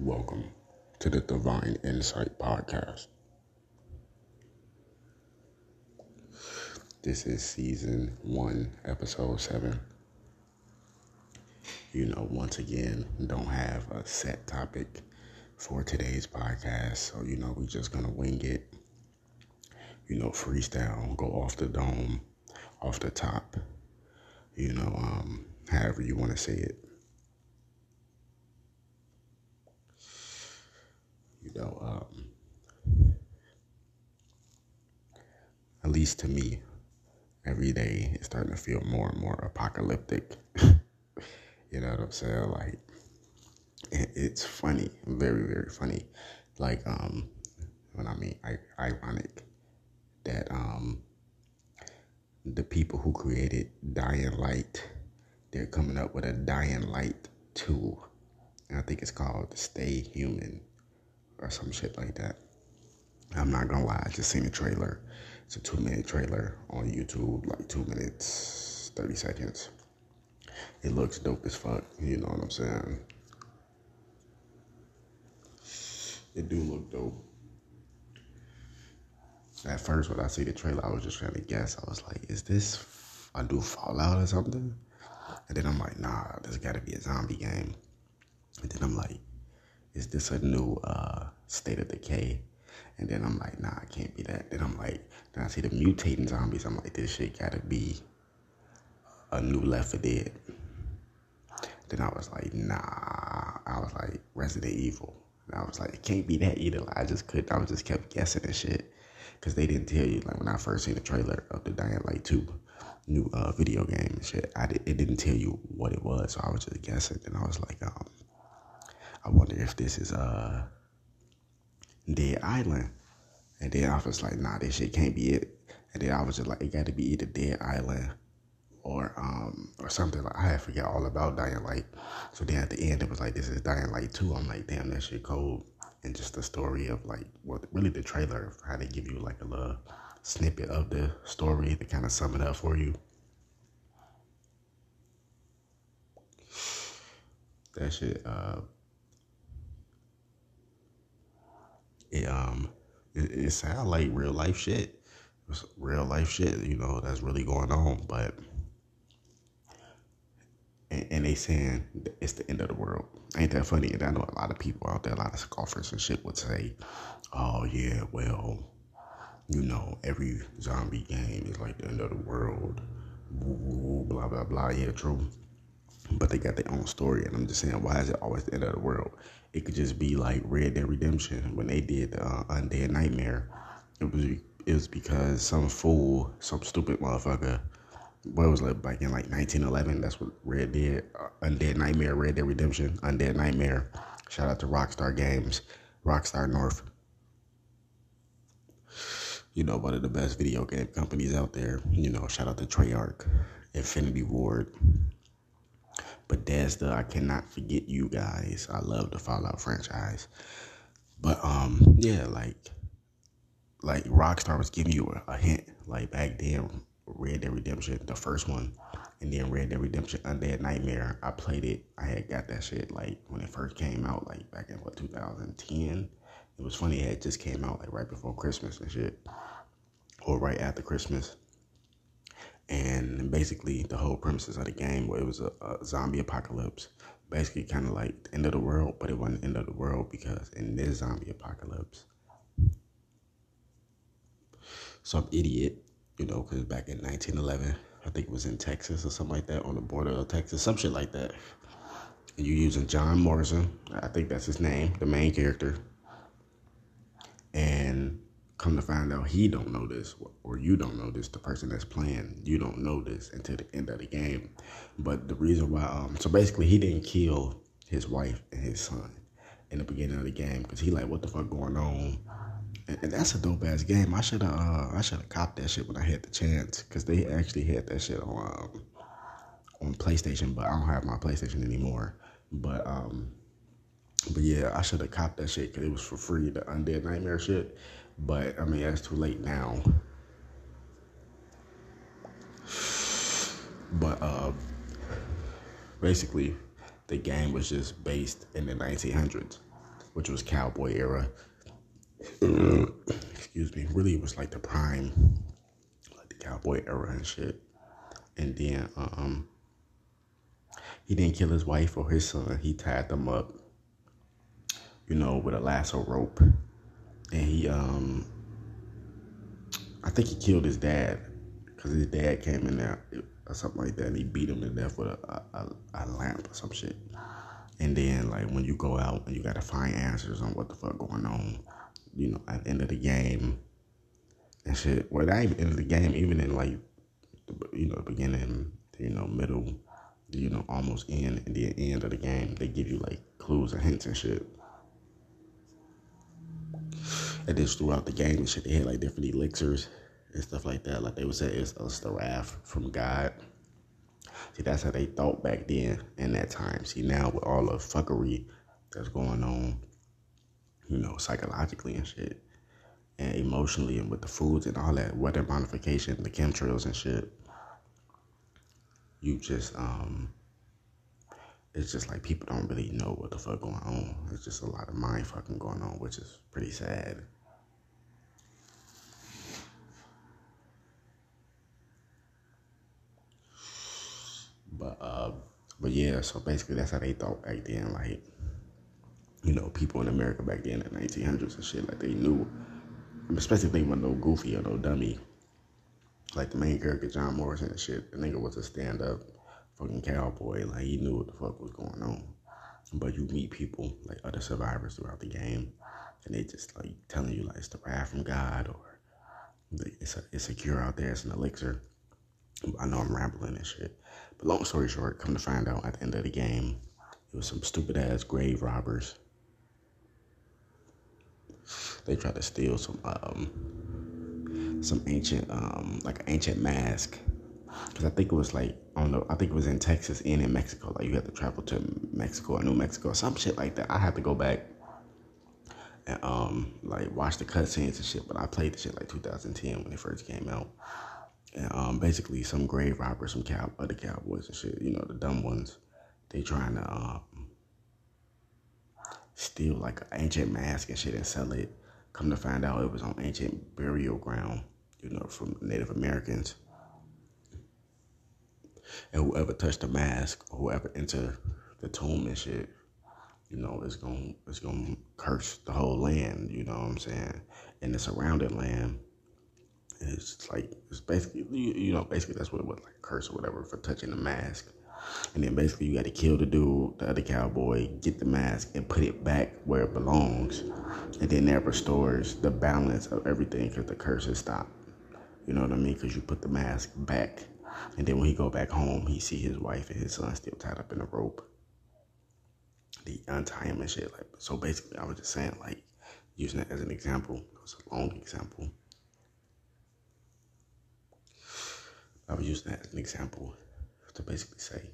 Welcome to the Divine Insight Podcast. This is season one, episode seven. You know, once again, don't have a set topic for today's podcast, so you know, we're just gonna wing it. You know, freestyle, go off the dome, off the top. You know, um, however you want to say it. You know, um, at least to me, every day it's starting to feel more and more apocalyptic. you know what I'm saying? Like, it's funny, very, very funny. Like, um, when I mean, I, ironic that um, the people who created Dying Light, they're coming up with a Dying Light 2. And I think it's called Stay Human or some shit like that. I'm not gonna lie, I just seen a trailer. It's a two minute trailer on YouTube, like two minutes, 30 seconds. It looks dope as fuck, you know what I'm saying? It do look dope. At first, when I see the trailer, I was just trying to guess. I was like, is this a new Fallout or something? And then I'm like, nah, this gotta be a zombie game. And then I'm like, is this a new uh, State of Decay? And then I'm like, nah, it can't be that. Then I'm like, then I see the mutating zombies. I'm like, this shit gotta be a new Left 4 Dead. Then I was like, nah. I was like, Resident Evil. And I was like, it can't be that either. Like, I just couldn't. I was just kept guessing and shit. Because they didn't tell you, like, when I first seen the trailer of the Dying Light 2 new uh, video game and shit, I it didn't tell you what it was. So I was just guessing. And I was like, um, I wonder if this is uh Dead Island. And then I was like, nah, this shit can't be it. And then I was just like, it got to be either Dead Island or um or something like I had all about Dying Light. So then at the end it was like this is Dying Light 2. I'm like, damn, that shit cold. And just the story of like what well, really the trailer of how they give you like a little snippet of the story to kind of sum it up for you. That shit uh it um it, it sound like real life shit. It's real life shit, you know, that's really going on. But and, and, they saying it's the end of the world. Ain't that funny? And I know a lot of people out there, a lot of scoffers and shit would say, "Oh yeah, well, you know, every zombie game is like the end of the world." Blah blah blah. Yeah, true. But they got their own story, and I'm just saying, why is it always the end of the world? It could just be like Red Dead Redemption when they did uh, Undead Nightmare. It was it was because some fool, some stupid motherfucker, what was it back in like 1911? That's what Red Dead uh, Undead Nightmare, Red Dead Redemption, Undead Nightmare. Shout out to Rockstar Games, Rockstar North. You know, one of the best video game companies out there. You know, shout out to Treyarch, Infinity Ward, Bethesda. I cannot forget you guys. I love the Fallout franchise. But um, yeah, like like Rockstar was giving you a, a hint. Like back then, Red Dead Redemption, the first one, and then Red Dead Redemption Undead Nightmare. I played it. I had got that shit like when it first came out, like back in what 2010. It was funny. It just came out like right before Christmas and shit, or right after Christmas and basically the whole premises of the game where it was a, a zombie apocalypse. Basically kind of like the end of the world but it wasn't the end of the world because in this zombie apocalypse some idiot you know because back in 1911 i think it was in texas or something like that on the border of texas some shit like that. And you're using john morrison i think that's his name the main character come to find out he don't know this or you don't know this the person that's playing you don't know this until the end of the game. But the reason why um so basically he didn't kill his wife and his son in the beginning of the game because he like what the fuck going on? And, and that's a dope ass game. I should have uh, i should have copped that shit when i had the chance because they actually had that shit on um, on playstation but i don't have my playstation anymore. But um but yeah, I should have copped that shit because it was for free, the Undead Nightmare shit. But I mean, it's too late now. But uh, basically, the game was just based in the 1900s. which was cowboy era. Excuse me. Really, it was like the prime, like the cowboy era and shit. And then um, he didn't kill his wife or his son. He tied them up, you know, with a lasso rope. And he, um, I think he killed his dad because his dad came in there or something like that, and he beat him to death with a, a, a lamp or some shit. And then, like, when you go out and you got to find answers on what the fuck going on, you know, at the end of the game and shit. Well, not even end of the game, even in like, the, you know, beginning, you know, middle, you know, almost end, and the end of the game, they give you like clues and hints and shit. And then throughout the game and shit, they had like different elixirs and stuff like that. Like they would say, it's, it's the wrath from God. See, that's how they thought back then in that time. See, now with all the fuckery that's going on, you know, psychologically and shit, and emotionally, and with the foods and all that weather modification, the chemtrails and shit, you just, um, it's just like people don't really know what the fuck going on. It's just a lot of mind fucking going on, which is pretty sad. But uh, but yeah, so basically that's how they thought back then. Like, you know, people in America back then in the 1900s and shit, like they knew, especially if they were no goofy or no dummy. Like the main character, John Morrison and shit, the nigga was a stand up fucking cowboy. Like he knew what the fuck was going on. But you meet people like other survivors throughout the game, and they just like telling you like it's the wrath from God or it's a it's a cure out there. It's an elixir. I know I'm rambling and shit, but long story short, come to find out at the end of the game, it was some stupid ass grave robbers. They tried to steal some um some ancient um like an ancient mask. Because I think it was like I don't know I think it was in Texas and in Mexico. Like you had to travel to Mexico or New Mexico or some shit like that. I had to go back and um like watch the cutscenes and shit but I played the shit like 2010 when it first came out um basically some grave robbers some cow other cowboys and shit you know the dumb ones they trying to um steal like an ancient mask and shit and sell it come to find out it was on ancient burial ground you know from Native Americans and whoever touched the mask, whoever entered the tomb and shit, you know, it's gonna it's gonna curse the whole land. You know what I'm saying? And the surrounding land is like it's basically you know basically that's what it was like a curse or whatever for touching the mask. And then basically you got to kill the dude, the other cowboy, get the mask and put it back where it belongs, and then that restores the balance of everything because the curse has stopped. You know what I mean? Because you put the mask back and then when he go back home, he see his wife and his son still tied up in a rope. They untie him and shit. Like so, basically, I was just saying, like, using it as an example. It was a long example. I was using that as an example to basically say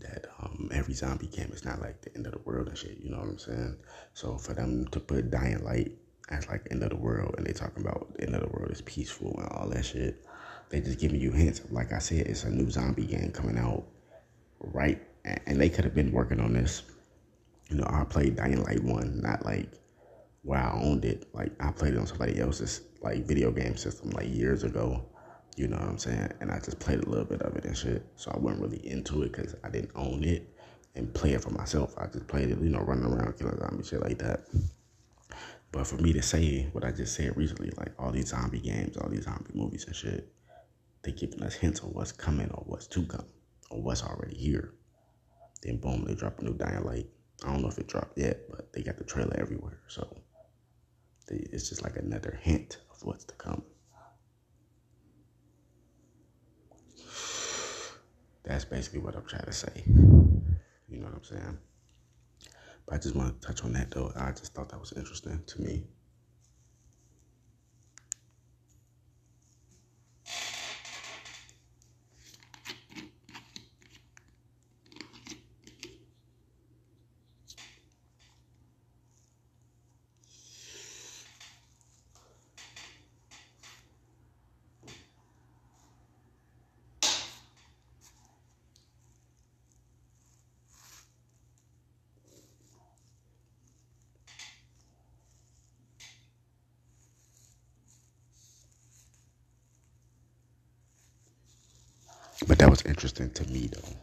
that um, every zombie game is not like the end of the world and shit. You know what I'm saying? So for them to put Dying Light as like end of the world and they talking about the end of the world is peaceful and all that shit. They just giving you hints. Like I said, it's a new zombie game coming out, right? And they could have been working on this. You know, I played Dying Light 1, not like where I owned it. Like I played it on somebody else's like video game system like years ago. You know what I'm saying? And I just played a little bit of it and shit. So I wasn't really into it because I didn't own it and play it for myself. I just played it, you know, running around killing zombies, shit like that. But for me to say what I just said recently, like all these zombie games, all these zombie movies and shit, they giving us hints on what's coming or what's to come or what's already here. Then boom, they drop a new Dying Light. I don't know if it dropped yet, but they got the trailer everywhere. So it's just like another hint of what's to come. That's basically what I'm trying to say. You know what I'm saying? But I just want to touch on that though. I just thought that was interesting to me. But that was interesting to me though.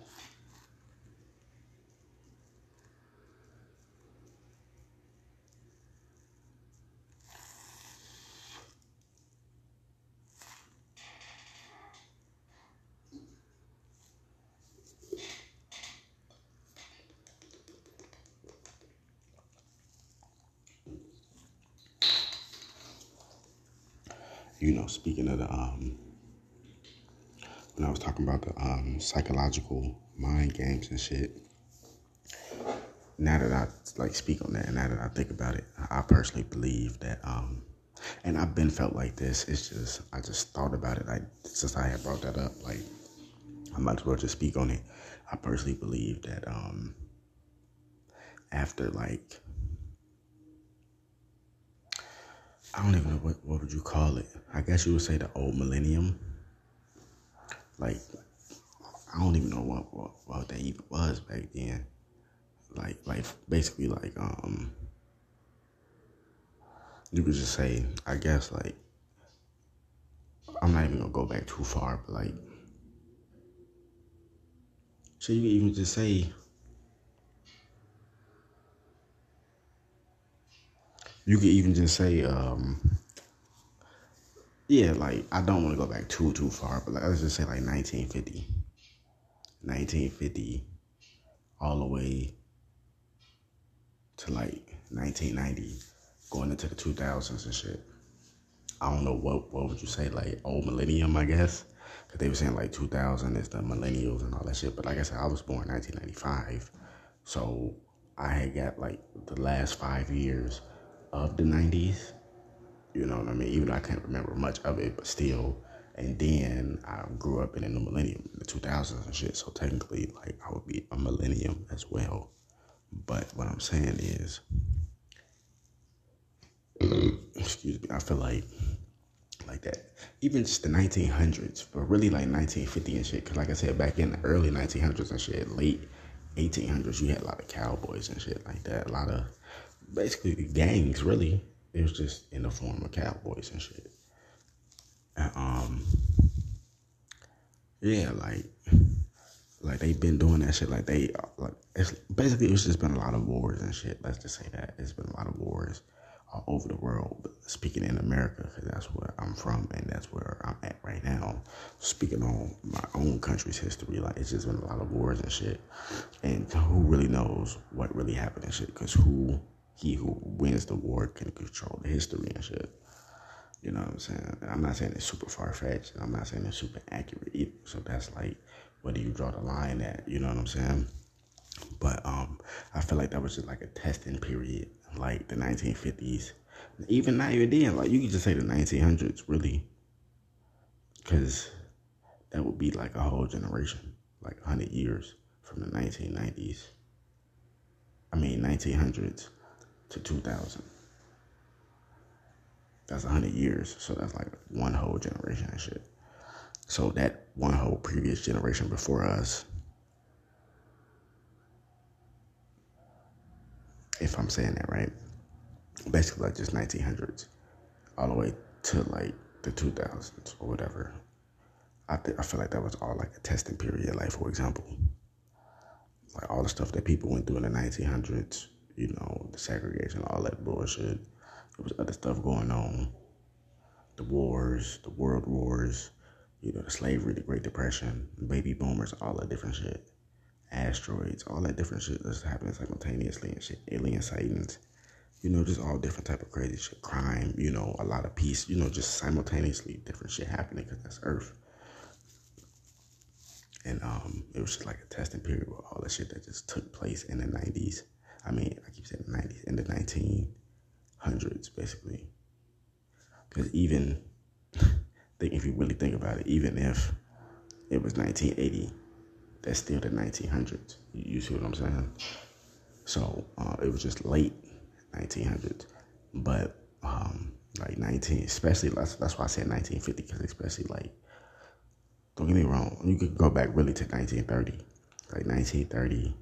you know, speaking of the um, when I was talking about the um psychological mind games and shit. Now that I like speak on that, and now that I think about it, I personally believe that um, and I've been felt like this. It's just I just thought about it. Like since I had brought that up, like I might as well just speak on it. I personally believe that um, after like I don't even know what what would you call it. I guess you would say the old millennium. Like I don't even know what what, what that even was back then. Like like basically like um you could just say I guess like I'm not even gonna go back too far, but like so you can even just say you could even just say, um, yeah, like I don't want to go back too too far, but like, let's just say like 1950, 1950, all the way to like 1990, going into the 2000s and shit. I don't know what what would you say like old millennium, I guess, because they were saying like 2000 is the millennials and all that shit. But like I said, I was born 1995, so I had got like the last five years of the 90s. You know what I mean? Even though I can't remember much of it, but still. And then I grew up in the millennium, the 2000s and shit. So technically, like, I would be a millennium as well. But what I'm saying is, excuse me, I feel like, like that. Even just the 1900s, but really like 1950 and shit. Because, like I said, back in the early 1900s and shit, late 1800s, you had a lot of cowboys and shit like that. A lot of basically gangs. Really, it was just in the form of cowboys and shit. And, um, yeah, like, like they've been doing that shit. Like they, like it's basically it's just been a lot of wars and shit. Let's just say that it's been a lot of wars all over the world. Speaking in America, because that's where I'm from and that's where I'm at right now. Speaking on my own country's history, like it's just been a lot of wars and shit. And who really knows what really happened and shit? Because who he who wins the war can control the history and shit. You know what I'm saying? I'm not saying it's super far fetched. I'm not saying it's super accurate either. So that's like, where do you draw the line at? You know what I'm saying? But um, I feel like that was just like a testing period, like the 1950s. Even not even then, like you could just say the 1900s, really, because that would be like a whole generation, like 100 years from the 1990s. I mean, 1900s to 2000. That's 100 years. So that's like one whole generation and shit. So that one whole previous generation before us, if I'm saying that right, basically like just 1900s all the way to like the 2000s or whatever. I th- I feel like that was all like a testing period. Like for example, like all the stuff that people went through in the 1900s you know, the segregation, all that bullshit. There was other stuff going on. The wars, the world wars, you know, the slavery, the Great Depression, baby boomers, all that different shit. Asteroids, all that different shit that's happening simultaneously and shit. Alien sightings, you know, just all different type of crazy shit. Crime, you know, a lot of peace, you know, just simultaneously different shit happening because that's Earth. And um, it was just like a testing period with all the shit that just took place in the 90s. I mean, I keep saying the 90s, in the 1900s, basically. Because even, think if you really think about it, even if it was 1980, that's still the 1900s. You see what I'm saying? So uh, it was just late 1900s, but um, like 19, especially that's, that's why I said 1950, because especially like, don't get me wrong, you could go back really to 1930, like 1930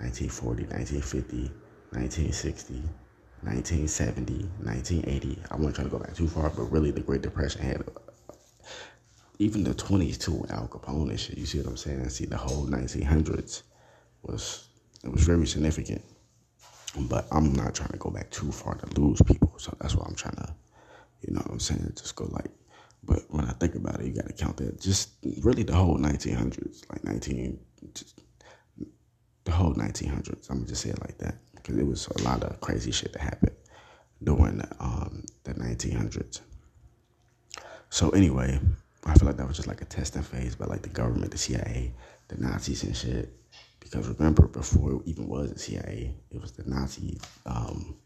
1940, 1950, 1960, 1970, 1980. I wasn't trying to go back too far, but really the Great Depression had uh, even the twenties too, Al Capone and shit. You see what I'm saying? I see, the whole 1900s was it was very significant. But I'm not trying to go back too far to lose people, so that's why I'm trying to, you know what I'm saying? Just go like. But when I think about it, you got to count that. Just really the whole 1900s, like 19, just, the whole 1900s. I'm gonna just say it like that because it was a lot of crazy shit that happened during the, um, the 1900s. So anyway, I feel like that was just like a testing phase by like the government, the CIA, the Nazis and shit. Because remember, before it even was the CIA, it was the Nazi um,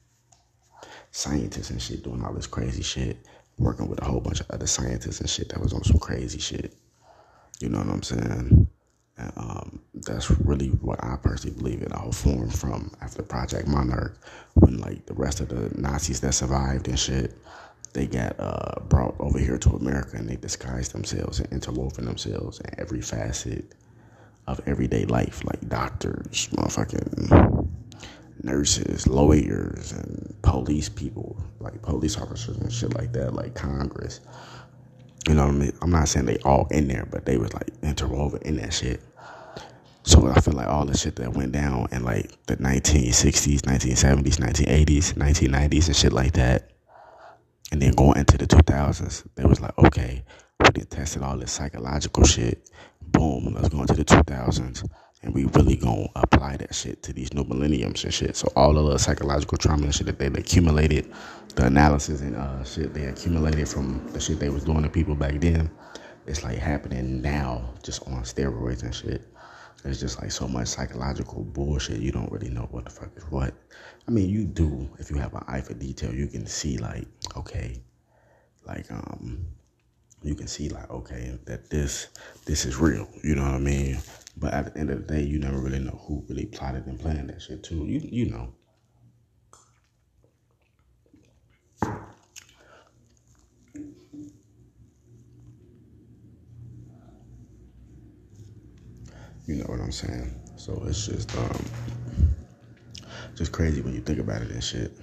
scientists and shit doing all this crazy shit, working with a whole bunch of other scientists and shit that was on some crazy shit. You know what I'm saying? And, um, that's really what I personally believe it all formed from after Project Monarch, when like the rest of the Nazis that survived and shit, they got uh, brought over here to America and they disguised themselves and interwoven themselves in every facet of everyday life, like doctors, motherfucking nurses, lawyers, and police people, like police officers and shit like that, like Congress. You know what I mean? I'm not saying they all in there, but they was like interwoven in that shit. So I feel like all the shit that went down in like the 1960s, 1970s, 1980s, 1990s, and shit like that, and then going into the 2000s, they was like, okay, we did tested all this psychological shit boom, let's go into the 2000s and we really gonna apply that shit to these new millenniums and shit. So all of the psychological trauma and shit that they've accumulated, the analysis and uh, shit they accumulated from the shit they was doing to people back then, it's like happening now, just on steroids and shit. There's just like so much psychological bullshit. You don't really know what the fuck is what. I mean, you do if you have an eye for detail. You can see like, okay, like um, you can see like okay that this this is real you know what i mean? But at the end of the day you never really know who really plotted and planned that shit too. You you know. You know what i'm saying? So it's just um just crazy when you think about it and shit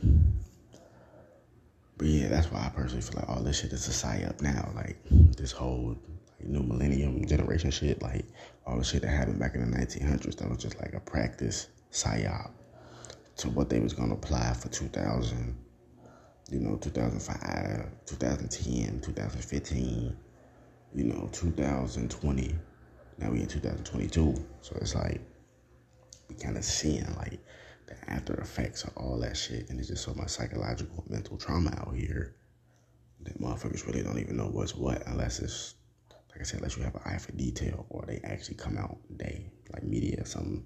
but yeah, that's why I personally feel like all this shit is a psyop now. Like this whole like, new millennium generation shit, like all the shit that happened back in the 1900s, that was just like a practice psyop to what they was gonna apply for 2000, you know, 2005, 2010, 2015, you know, 2020. Now we in 2022, so it's like we kind of seeing like the after effects of all that shit. And it's just so much psychological mental trauma out here that motherfuckers really don't even know what's what unless it's, like I said, unless you have an eye for detail or they actually come out, they, like media or something,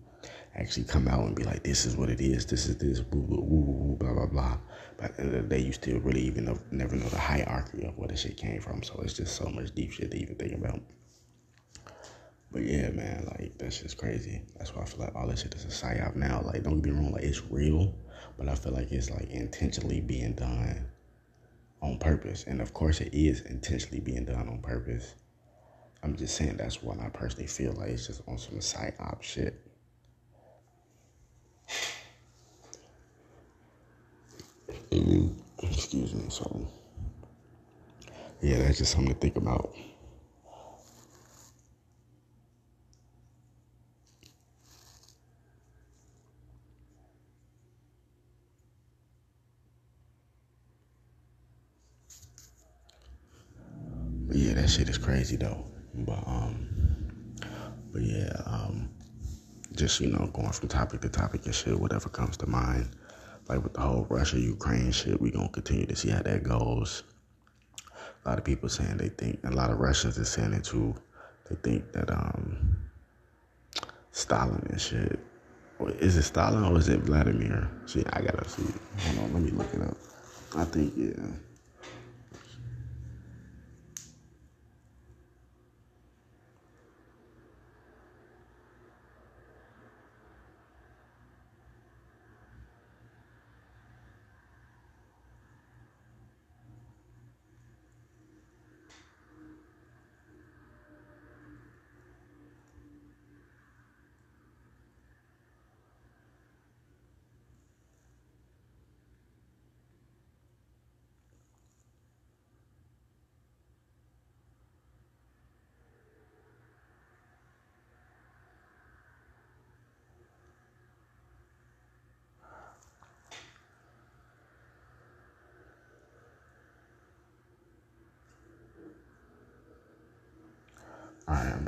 actually come out and be like, this is what it is, this is this, woo, woo, blah, blah, blah. But at the end of the day, you still really even know, never know the hierarchy of where the shit came from. So it's just so much deep shit to even think about. But yeah, man, like that's just crazy. That's why I feel like all this shit is a psyop now. Like, don't get me wrong, like it's real, but I feel like it's like intentionally being done on purpose. And of course, it is intentionally being done on purpose. I'm just saying that's what I personally feel like it's just on some psyop shit. Excuse me. So, yeah, that's just something to think about. yeah, that shit is crazy though. But um, but yeah, um, just you know, going from topic to topic and shit, whatever comes to mind. Like with the whole Russia Ukraine shit, we gonna continue to see how that goes. A lot of people saying they think, a lot of Russians are saying it too. They think that um, Stalin and shit. Is it Stalin or is it Vladimir? See, I gotta see. Hold on, let me look it up. I think yeah.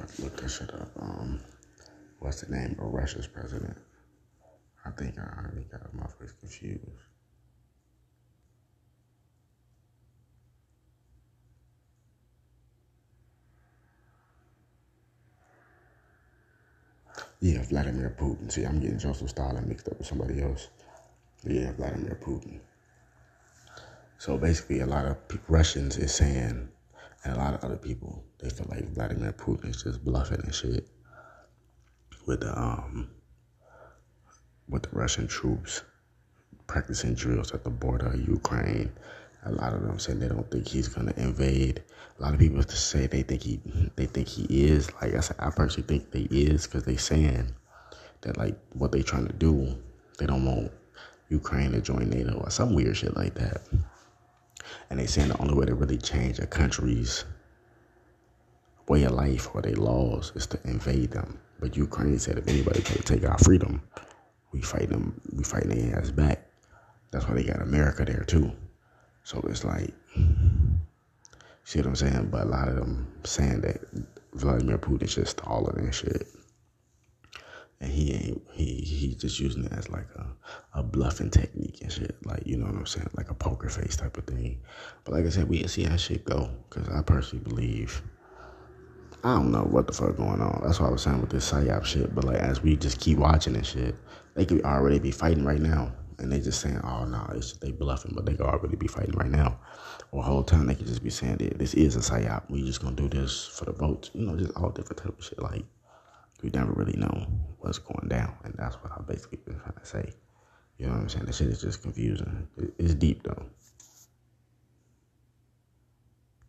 To look this shit up. Um, what's the name of Russia's president? I think I already got my face confused. Yeah, Vladimir Putin. See, I'm getting Joseph Stalin mixed up with somebody else. Yeah, Vladimir Putin. So basically, a lot of Russians is saying, and a lot of other people, they feel like Vladimir Putin is just bluffing and shit with the um with the Russian troops practicing drills at the border of Ukraine. A lot of them saying they don't think he's gonna invade. A lot of people to say they think he they think he is. Like I said, I personally think they is because they saying that like what they trying to do, they don't want Ukraine to join NATO or some weird shit like that. And they saying the only way to really change a country's way of life or their laws is to invade them. But Ukraine said if anybody can take our freedom, we fight them. We fight their ass back. That's why they got America there too. So it's like, see what I'm saying? But a lot of them saying that Vladimir Putin's just all of that shit and he ain't he he's just using it as like a, a bluffing technique and shit. Like you know what i'm saying? Like a poker face type of thing. But like i said we'll see how shit go. Because i personally believe i don't know what the fuck going on. That's what i was saying with this psyop shit. But like as we just keep watching this shit they could already be fighting right now. And they just saying oh no it's they bluffing but they could already be fighting right now. Or whole time they could just be saying that this is a psyop. We just gonna do this for the votes. You know just all different type of shit. Like we never really know what's going down. And that's what I've basically been trying to say. You know what I'm saying? The shit is just confusing. It's deep though.